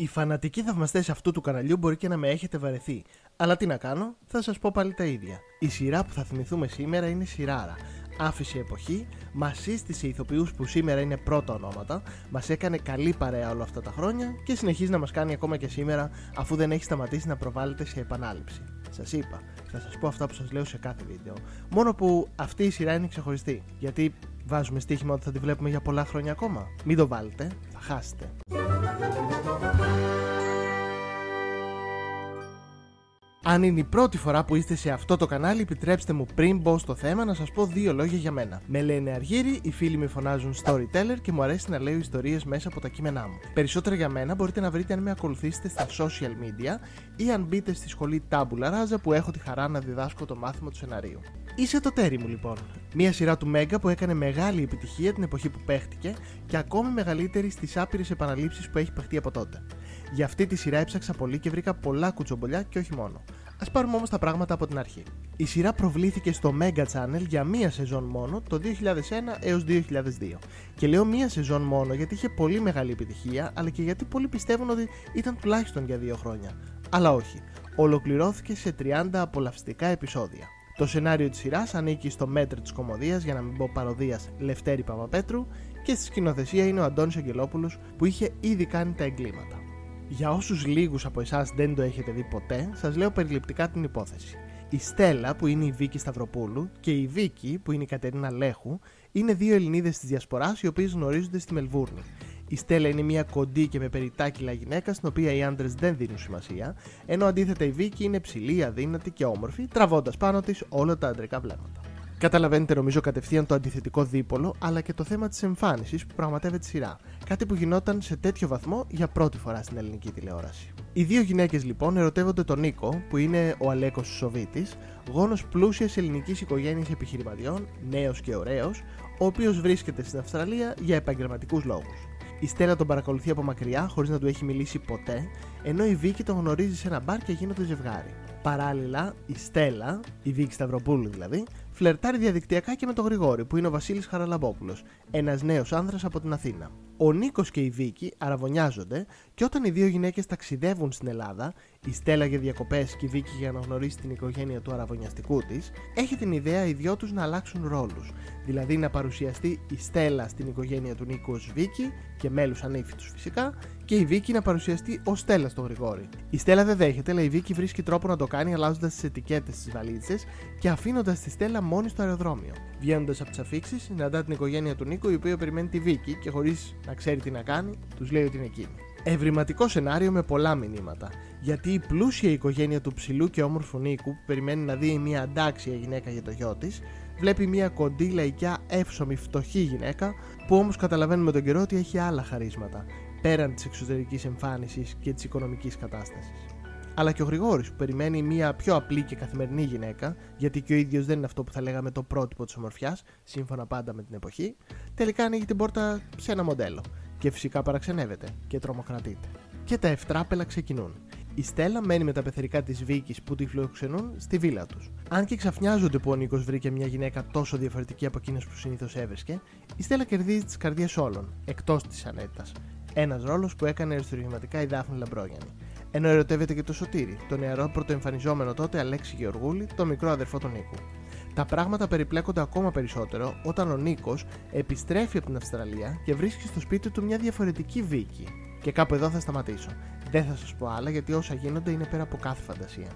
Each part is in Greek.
Οι φανατικοί θαυμαστές αυτού του καναλιού μπορεί και να με έχετε βαρεθεί. Αλλά τι να κάνω, θα σας πω πάλι τα ίδια. Η σειρά που θα θυμηθούμε σήμερα είναι σειράρα. Άφησε εποχή, μας σύστησε ηθοποιούς που σήμερα είναι πρώτα ονόματα, μας έκανε καλή παρέα όλα αυτά τα χρόνια και συνεχίζει να μας κάνει ακόμα και σήμερα αφού δεν έχει σταματήσει να προβάλλεται σε επανάληψη. Σας είπα, θα σας πω αυτά που σας λέω σε κάθε βίντεο. Μόνο που αυτή η σειρά είναι ξεχωριστή. Γιατί βάζουμε στοίχημα ότι θα τη βλέπουμε για πολλά χρόνια ακόμα. Μην το βάλετε, θα χάσετε. Αν είναι η πρώτη φορά που είστε σε αυτό το κανάλι, επιτρέψτε μου πριν μπω στο θέμα να σας πω δύο λόγια για μένα. Με λένε Αργύρι, οι φίλοι με φωνάζουν storyteller και μου αρέσει να λέω ιστορίες μέσα από τα κείμενά μου. Περισσότερα για μένα μπορείτε να βρείτε αν με ακολουθήσετε στα social media ή αν μπείτε στη σχολή Tabula Rasa που έχω τη χαρά να διδάσκω το μάθημα του σεναρίου. Είσαι το τέρι μου λοιπόν. Μία σειρά του Μέγκα που έκανε μεγάλη επιτυχία την εποχή που παίχτηκε και ακόμη μεγαλύτερη στις άπειρες επαναλήψεις που έχει παιχτεί από τότε. Για αυτή τη σειρά έψαξα πολύ και βρήκα πολλά κουτσομπολιά και όχι μόνο. Α πάρουμε όμως τα πράγματα από την αρχή. Η σειρά προβλήθηκε στο Mega Channel για μία σεζόν μόνο το 2001 έως 2002. Και λέω μία σεζόν μόνο γιατί είχε πολύ μεγάλη επιτυχία, αλλά και γιατί πολλοί πιστεύουν ότι ήταν τουλάχιστον για δύο χρόνια. Αλλά όχι. Ολοκληρώθηκε σε 30 απολαυστικά επεισόδια. Το σενάριο της σειράς ανήκει στο μέτρο της κομμωδίας, για να μην πω παροδίας, Λευτέρη Παπαπέτρου και στη σκηνοθεσία είναι ο Αντώνης Αγγελόπουλος που είχε ήδη κάνει τα εγκλήματα. Για όσους λίγους από εσάς δεν το έχετε δει ποτέ, σας λέω περιληπτικά την υπόθεση. Η Στέλλα που είναι η Βίκη Σταυροπούλου και η Βίκη που είναι η Κατερίνα Λέχου είναι δύο Ελληνίδες της Διασποράς οι οποίες γνωρίζονται στη Μελβούρνη. Η Στέλλα είναι μια κοντή και με περιτάκυλα γυναίκα στην οποία οι άντρες δεν δίνουν σημασία, ενώ αντίθετα η Βίκη είναι ψηλή, αδύνατη και όμορφη, τραβώντας πάνω της όλα τα αντρικά βλέμματα. Καταλαβαίνετε νομίζω κατευθείαν το αντιθετικό δίπολο, αλλά και το θέμα της εμφάνισης που πραγματεύεται σειρά. Κάτι που γινόταν σε τέτοιο βαθμό για πρώτη φορά στην ελληνική τηλεόραση. Οι δύο γυναίκες λοιπόν ερωτεύονται τον Νίκο, που είναι ο Αλέκος Σοβίτης, γόνος πλούσιας ελληνικής οικογένειας επιχειρηματιών, νέος και ωραίος, ο οποίος βρίσκεται στην Αυστραλία για επαγγελματικούς λόγους. Η Στέλλα τον παρακολουθεί από μακριά χωρίς να του έχει μιλήσει ποτέ, ενώ η Βίκη τον γνωρίζει σε ένα μπαρ και γίνονται ζευγάρι. Παράλληλα, η Στέλλα, η Βίκη Σταυροπούλου δηλαδή, φλερτάρει διαδικτυακά και με τον Γρηγόρη, που είναι ο Βασίλης Χαραλαμπόπουλος, ένας νέος άνδρας από την Αθήνα. Ο Νίκος και η Βίκη αραβωνιάζονται και όταν οι δύο γυναίκες ταξιδεύουν στην Ελλάδα, η Στέλλα για διακοπές και η Βίκη για να γνωρίσει την οικογένεια του αραβωνιαστικού της, έχει την ιδέα οι δυο τους να αλλάξουν ρόλους. Δηλαδή να παρουσιαστεί η Στέλλα στην οικογένεια του Νίκου ως Βίκη και μέλους ανήφιτου φυσικά, και η Βίκη να παρουσιαστεί ως Στέλλας στο Γρηγόρη. Η Στέλλα δεν δέχεται, αλλά η Βίκη βρίσκει τρόπο να το κάνει αλλάζοντας τις ετικέτες στις βαλίτσες και αφήνοντας τη Στέλλα μόνη στο αεροδρόμιο. Βγαίνοντας από τις αφήξεις, συναντά την οικογένεια του Νίκου, η οποία περιμένει τη Βίκη και χωρίς να ξέρει τι να κάνει, τους λέει ότι είναι εκείνη. Ευρηματικό σενάριο με πολλά μηνύματα. Γιατί η πλούσια οικογένεια του ψηλού και όμορφου Νίκου, που περιμένει να δει μια αντάξια γυναίκα για το γιο της, βλέπει μια κοντή λαϊκιά εύσωμη φτωχή γυναίκα, που όμως καταλαβαίνουμε τον καιρό ότι έχει άλλα χαρίσματα, πέραν της εξωτερικής εμφάνισης και της οικονομικής κατάστασης. Αλλά και ο Γρηγόρης που περιμένει μια πιο απλή και καθημερινή γυναίκα, γιατί και ο ίδιος δεν είναι αυτό που θα λέγαμε το πρότυπο της ομορφιάς, σύμφωνα πάντα με την εποχή, τελικά ανοίγει την πόρτα σε ένα μοντέλο. Και φυσικά παραξενεύεται και τρομοκρατείται. Και τα ευτράπελα ξεκινούν. Η Στέλλα μένει με τα πεθερικά της Βίκης που τη φιλοξενούν στη βίλα τους. Αν και ξαφνιάζονται που ο Νίκος βρήκε μια γυναίκα τόσο διαφορετική από εκείνες που συνήθως έβρισκε, η Στέλλα κερδίζει τις καρδιές όλων, εκτός της ανέτας. Ένας ρόλος που έκανε αριστουργηματικά η Δάφνη Λαμπρόγιανη. Ενώ ερωτεύεται και το Σωτήρι, το νεαρό πρωτοεμφανιζόμενο τότε Αλέξη Γεωργούλη, το μικρό αδερφό του Νίκου. Τα πράγματα περιπλέκονται ακόμα περισσότερο όταν ο Νίκος επιστρέφει από την Αυστραλία και βρίσκει στο σπίτι του μια διαφορετική Βίκη. Και κάπου εδώ θα σταματήσω. Δεν θα σας πω άλλα γιατί όσα γίνονται είναι πέρα από κάθε φαντασία.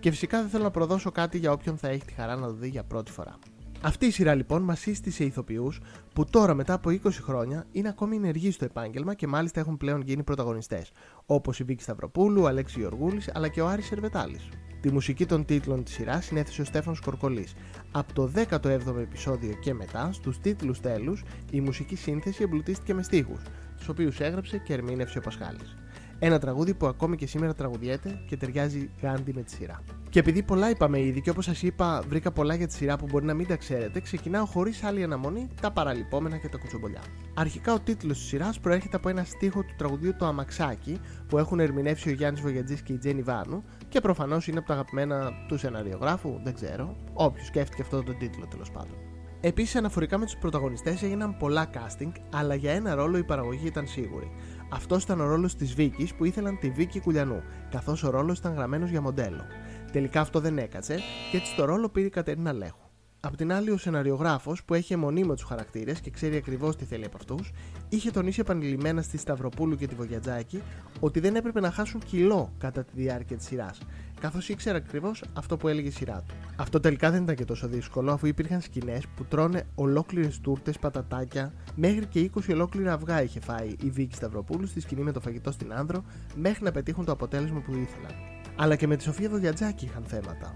Και φυσικά δεν θέλω να προδώσω κάτι για όποιον θα έχει τη χαρά να το δει για πρώτη φορά. Αυτή η σειρά λοιπόν μας σύστησε ηθοποιούς που τώρα μετά από 20 χρόνια είναι ακόμη ενεργοί στο επάγγελμα και μάλιστα έχουν πλέον γίνει πρωταγωνιστές, όπως η Βίκη Σταυροπούλου, ο Αλέξη Γεωργούλης αλλά και ο Άρης Σερβετάλη. Τη μουσική των τίτλων της σειράς συνέθεσε ο Στέφανος Κορκολής. Από το 17ο επεισόδιο και μετά, στους τίτλους τέλους, η μουσική σύνθεση εμπλουτίστηκε με στίχους, τους οποίους έγραψε και ερμήνευσε ο Πασχάλης. Ένα τραγούδι που ακόμη και σήμερα τραγουδιέται και ταιριάζει γάντι με τη σειρά. Και επειδή πολλά είπαμε ήδη και όπως σας είπα, βρήκα πολλά για τη σειρά που μπορεί να μην τα ξέρετε, ξεκινάω χωρίς άλλη αναμονή τα παραλυπόμενα και τα κουτσομπολιά. Αρχικά ο τίτλος της σειράς προέρχεται από ένα στίχο του τραγουδίου Το Αμαξάκι που έχουν ερμηνεύσει ο Γιάννης Βογιατζής και η Τζένι Βάνου και προφανώς είναι από τα αγαπημένα του σεναριογράφου, δεν ξέρω, όποιος σκέφτηκε αυτό τον τίτλο τέλος πάντων. Επίσης, αναφορικά με τους πρωταγωνιστές έγιναν πολλά casting, αλλά για ένα ρόλο η παραγωγή ήταν σίγουρη. Αυτός ήταν ο ρόλος της Βίκης που ήθελαν τη Βίκη Κουλιανού, καθώς ο ρόλος ήταν γραμμένος για μοντέλο. Τελικά αυτό δεν έκατσε και έτσι το ρόλο πήρε η Κατερίνα Λέχου. Απ' την άλλη, ο σεναριογράφος που έχει αιμονή με τους χαρακτήρες και ξέρει ακριβώς τι θέλει από αυτούς, είχε τονίσει επανειλημμένα στη Σταυροπούλου και τη Βογιατζάκη ότι δεν έπρεπε να χάσουν κιλό κατά τη διάρκεια της σειράς, καθώς ήξερε ακριβώς αυτό που έλεγε η σειρά του. Αυτό τελικά δεν ήταν και τόσο δύσκολο, αφού υπήρχαν σκηνές που τρώνε ολόκληρες τούρτες, πατατάκια, μέχρι και 20 ολόκληρα αυγά είχε φάει η Βίκη Σταυροπούλου στη σκηνή με το φαγητό στην άνδρο, μέχρι να πετύχουν το αποτέλεσμα που ήθελαν. Αλλά και με τη Σοφία Βογιατζάκη είχαν θέματα.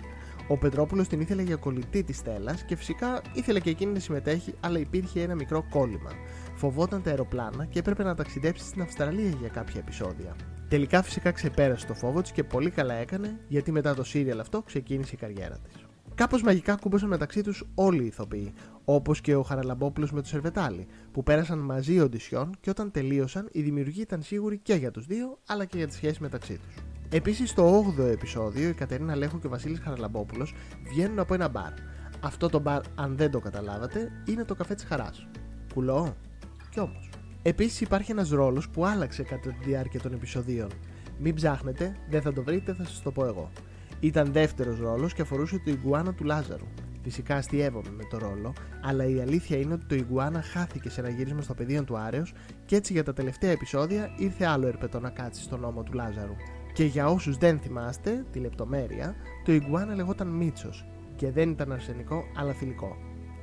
Ο Πετρόπουλος την ήθελε για κολλητή της Στέλλας και φυσικά ήθελε και εκείνη να συμμετέχει, αλλά υπήρχε ένα μικρό κόλλημα. Φοβόταν τα αεροπλάνα και έπρεπε να ταξιδέψει στην Αυστραλία για κάποια επεισόδια. Τελικά φυσικά ξεπέρασε το φόβο της και πολύ καλά έκανε, γιατί μετά το σύριαλ αυτό ξεκίνησε η καριέρα της. Κάπως μαγικά κούμποσαν μεταξύ τους όλοι οι ηθοποιοί, όπως και ο Χαραλαμπόπουλος με το Σερβετάλι, που πέρασαν μαζί οντισιόν και όταν τελείωσαν οι δημιουργοί ήταν σίγουροι και για τους δύο, αλλά και για τη σχέση μεταξύ τους. Επίσης, στο 8ο επεισόδιο, η Κατερίνα Λέχου και ο Βασίλης Χαραλαμπόπουλος βγαίνουν από ένα μπαρ. Αυτό το μπαρ, αν δεν το καταλάβατε, είναι το καφέ της Χαράς. Κουλό, κι όμως. Επίσης, υπάρχει ένας ρόλος που άλλαξε κατά τη διάρκεια των επεισοδίων. Μην ψάχνετε, δεν θα το βρείτε, θα σας το πω εγώ. Ήταν δεύτερος ρόλος και αφορούσε το Ιγκουάνα του Λάζαρου. Φυσικά αστείευομαι με το ρόλο, αλλά η αλήθεια είναι ότι το Ιγκουάνα χάθηκε σε ένα γύρισμα στο πεδίο του Άρεος και έτσι για τα τελευταία επεισόδια ήρθε άλλο ερπετό να κάτσει στον νόμο του Λάζαρου. Και για όσους δεν θυμάστε τη λεπτομέρεια, το Ιγκουάνα λεγόταν Μίτσος και δεν ήταν αρσενικό αλλά θηλυκό.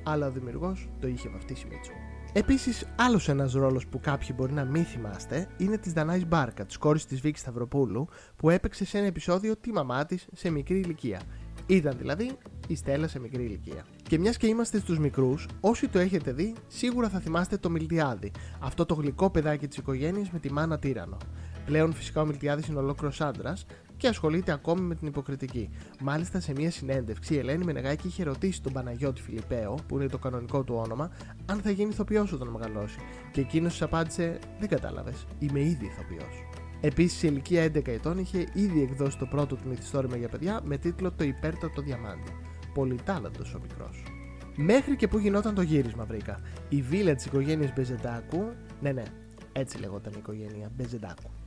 Αλλά ο δημιουργός το είχε βαφτίσει Μίτσο. Επίσης, άλλος ένας ρόλος που κάποιοι μπορεί να μην θυμάστε είναι της Δανάης Μπάρκα, της κόρης της Βίκης Σταυροπούλου, που έπαιξε σε ένα επεισόδιο τη μαμά της σε μικρή ηλικία. Ήταν δηλαδή η Στέλλα σε μικρή ηλικία. Και μιας και είμαστε στους μικρούς, όσοι το έχετε δει, σίγουρα θα θυμάστε το Μιλτιάδη, αυτό το γλυκό παιδάκι της οικογένειας με τη μάνα τύρανο. Πλέον φυσικά ο Μιλτιάδης είναι ολόκληρος άντρας και ασχολείται ακόμη με την υποκριτική. Μάλιστα σε μια συνέντευξη η Ελένη Μενεγάκη είχε ρωτήσει τον Παναγιώτη Φιλιππέο, που είναι το κανονικό του όνομα, αν θα γίνει ηθοποιός όταν μεγαλώσει. Και εκείνος της απάντησε: Δεν κατάλαβες, είμαι ήδη ηθοποιός. Επίσης, σε ηλικία 11 ετών είχε ήδη εκδώσει το πρώτο του μυθιστόρημα για παιδιά με τίτλο Το υπέρτατο διαμάντι. Πολυτάλαντος ο μικρός. Μέχρι και που γινόταν το γύρισμα βρήκα. Η βίλα της οικογένειας Μπεζεντάκου, ναι, ναι, έτσι λεγόταν η οικογένεια Μπεζεντάκου.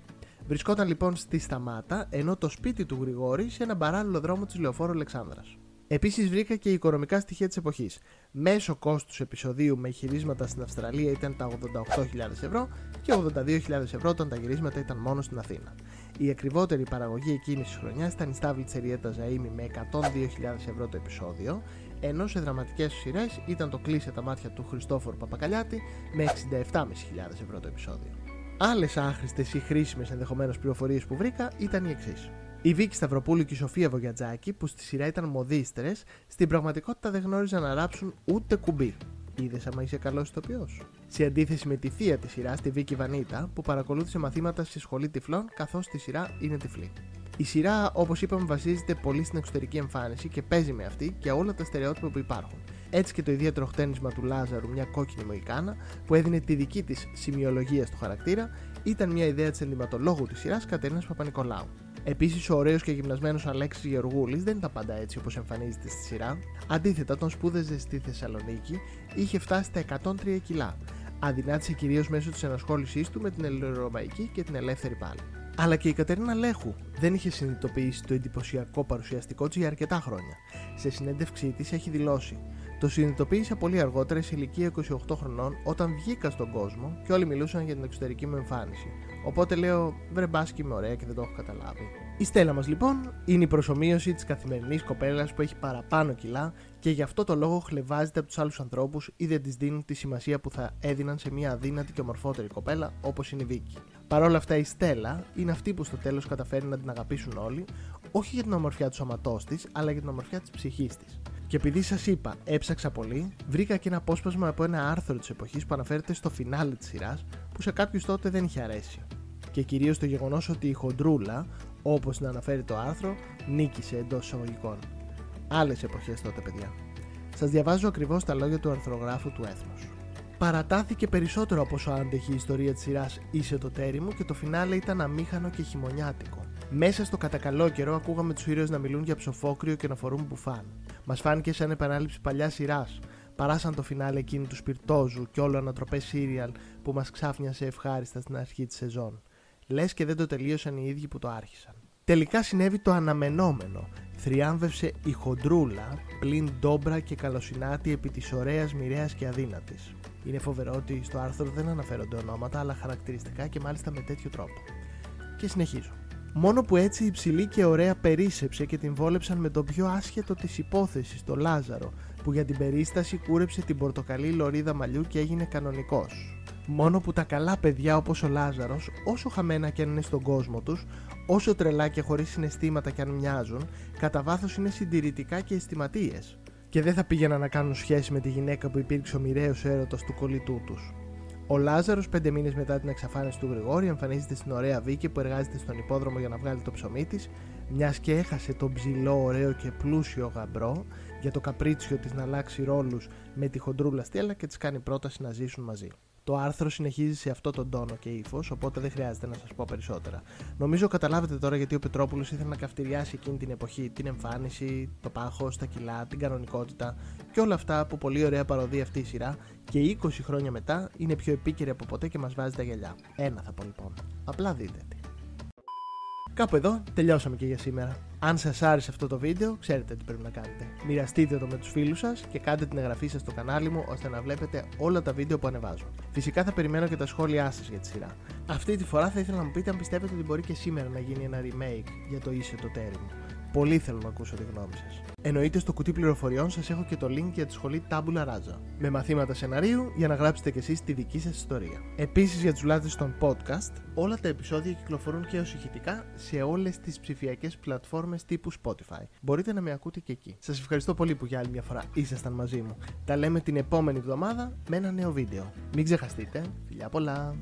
Βρισκόταν λοιπόν στη Σταμάτα, ενώ το σπίτι του Γρηγόρη σε ένα παράλληλο δρόμο της Λεωφόρου Αλεξάνδρας. Επίσης βρήκα και οικονομικά στοιχεία της εποχής. Μέσο κόστος επεισοδίου με χειρίσματα στην Αυστραλία ήταν τα 88.000 ευρώ και 82.000 ευρώ όταν τα γυρίσματα ήταν μόνο στην Αθήνα. Η ακριβότερη παραγωγή εκείνης της χρονιάς ήταν η Στάβλη Τσεριέτα Ζαήμι με 102.000 ευρώ το επεισόδιο, ενώ σε δραματικές σειρές ήταν το Κλείσε τα μάτια του Χριστόφορου Παπακαλιάτη με 67.500 ευρώ το επεισόδιο. Άλλες άχρηστες ή χρήσιμες ενδεχομένως πληροφορίες που βρήκα ήταν οι εξής. Η Βίκη Σταυροπούλου και η Σοφία Βογιατζάκη, που στη σειρά ήταν μοδίστερε, στην πραγματικότητα δεν γνώριζαν να ράψουν ούτε κουμπί. Είδες άμα είσαι καλός ηθοποιός. Σε αντίθεση με τη θεία της σειράς, τη Βίκη Βανίτα, που παρακολούθησε μαθήματα στη σχολή τυφλών, καθώς στη σειρά είναι τυφλή. Η σειρά, όπως είπαμε, βασίζεται πολύ στην εξωτερική εμφάνιση και παίζει με αυτή και όλα τα στερεότυπα που υπάρχουν. Έτσι και το ιδιαίτερο χτένισμα του Λάζαρου, μια κόκκινη μοϊκάνα, που έδινε τη δική της σημειολογία στο χαρακτήρα, ήταν μια ιδέα της ενδυματολόγου της σειράς Κατερίνας Παπα-Νικολάου. Επίσης, ο ωραίος και γυμνασμένος Αλέξης Γεωργούλης δεν ήταν πάντα έτσι όπως εμφανίζεται στη σειρά. Αντίθετα, όταν σπούδαζε στη Θεσσαλονίκη, είχε φτάσει στα 103 κιλά. Αδυνάτησε κυρίως μέσω της ενασχόλησής του με την ελληνορωμαϊκή και την ελεύθερη πάλι. Αλλά και η Κατερίνα Λέχου δεν είχε συνειδητοποιήσει το εντυπωσιακό παρουσιαστικό της για αρκετά χρόνια. Σε συνέντευξή της έχει δηλώσει: Το συνειδητοποίησα πολύ αργότερα σε ηλικία 28 χρονών όταν βγήκα στον κόσμο και όλοι μιλούσαν για την εξωτερική μου εμφάνιση. Οπότε λέω: Βρε μπάσκι είμαι ωραία και δεν το έχω καταλάβει. Η στέλα μας λοιπόν είναι η προσωμείωση της καθημερινής κοπέλας που έχει παραπάνω κιλά και γι' αυτό το λόγο χλεβάζεται από τους άλλους ανθρώπους ή δεν της δίνουν τη σημασία που θα έδιναν σε μια αδύνατη και ομορφότερη κοπέλα όπως είναι η Βίκη. Παρ' όλα αυτά η Στέλλα είναι αυτή που στο τέλος καταφέρει να την αγαπήσουν όλοι, όχι για την ομορφιά του σώματός της, αλλά για την ομορφιά της ψυχής της. Και επειδή σας είπα, έψαξα πολύ, βρήκα και ένα απόσπασμα από ένα άρθρο της εποχής που αναφέρεται στο φινάλι της σειράς, που σε κάποιους τότε δεν είχε αρέσει. Και κυρίως το γεγονός ότι η χοντρούλα, όπως να αναφέρει το άρθρο, νίκησε εντός εισαγωγικών. Άλλες εποχές τότε, παιδιά. Σας διαβάζω ακριβώς τα λόγια του αρθρογράφου του έθνους. Παρατάθηκε περισσότερο από όσο άντεχε η ιστορία της σειράς Είσαι το τέρι μου και το φινάλε ήταν αμήχανο και χειμωνιάτικο. Μέσα στο κατακαλό καιρό ακούγαμε τους ήρωες να μιλούν για ψοφόκριο και να φορούν μπουφάν. Μας φάνηκε σαν επανάληψη παλιά σειράς, παρά σαν το φινάλε εκείνη του Σπιρτόζου και όλο ανατροπέ σύριαλ που μας ξάφνιασε ευχάριστα στην αρχή της σεζόν. Λες και δεν το τελείωσαν οι ίδιοι που το άρχισαν. Τελικά συνέβη το αναμενόμενο. Θριάμβευσε η χοντρούλα, πλην ντόμπρα και καλοσυνάτη επί της ωραίας, μοιραίας και αδύνατης. Είναι φοβερό ότι στο άρθρο δεν αναφέρονται ονόματα, αλλά χαρακτηριστικά και μάλιστα με τέτοιο τρόπο. Και συνεχίζω. Μόνο που έτσι η ψηλή και ωραία περίσεψε και την βόλεψαν με τον πιο άσχετο της υπόθεσης, το Λάζαρο, που για την περίσταση κούρεψε την πορτοκαλί λωρίδα μαλλιού και έγινε κανονικός. Μόνο που τα καλά παιδιά όπως ο Λάζαρος, όσο χαμένα και αν είναι στον κόσμο τους, όσο τρελά και χωρίς συναισθήματα και αν μοιάζουν, κατά βάθος είναι συντηρητικά και αισθηματίες. Και δεν θα πήγαιναν να κάνουν σχέση με τη γυναίκα που υπήρξε ο μοιραίος έρωτας του κολλητού τους. Ο Λάζαρος, πέντε μήνες μετά την εξαφάνιση του Γρηγόρη, εμφανίζεται στην ωραία Βίκη που εργάζεται στον υπόδρομο για να βγάλει το ψωμί της, μιας και έχασε τον ψηλό, ωραίο και πλούσιο γαμπρό για το καπρίτσιο της να αλλάξει ρόλους με τη χοντρούλα στέλα και της κάνει πρόταση να ζήσουν μαζί. Το άρθρο συνεχίζει σε αυτό τον τόνο και ύφος, οπότε δεν χρειάζεται να σας πω περισσότερα. Νομίζω καταλάβετε τώρα γιατί ο Πετρόπουλος ήθελε να καυτηριάσει εκείνη την εποχή την εμφάνιση, το πάχος, τα κιλά, την κανονικότητα και όλα αυτά που πολύ ωραία παροδεί αυτή η σειρά και 20 χρόνια μετά είναι πιο επίκαιρη από ποτέ και μας βάζει τα γυαλιά. Ένα θα πω λοιπόν. Απλά δείτε τι. Κάπου εδώ τελειώσαμε και για σήμερα. Αν σας άρεσε αυτό το βίντεο, ξέρετε τι πρέπει να κάνετε. Μοιραστείτε το με τους φίλους σας και κάντε την εγγραφή σας στο κανάλι μου ώστε να βλέπετε όλα τα βίντεο που ανεβάζω. Φυσικά θα περιμένω και τα σχόλιά σας για τη σειρά. Αυτή τη φορά θα ήθελα να μου πείτε αν πιστεύετε ότι μπορεί και σήμερα να γίνει ένα remake για το Είσαι το τέρι μου. Πολύ θέλω να ακούσω τη γνώμη σας. Εννοείται στο κουτί πληροφοριών σας έχω και το link για τη σχολή Tabula Raza. Με μαθήματα σεναρίου για να γράψετε κι εσείς τη δική σας ιστορία. Επίσης για τους λάτρε των podcast, όλα τα επεισόδια κυκλοφορούν και ω ηχητικά σε όλες τις ψηφιακές πλατφόρμες τύπου Spotify. Μπορείτε να με ακούτε και εκεί. Σας ευχαριστώ πολύ που για άλλη μια φορά ήσασταν μαζί μου. Τα λέμε την επόμενη εβδομάδα με ένα νέο βίντεο. Μην ξεχαστείτε. Φιλιά πολλά!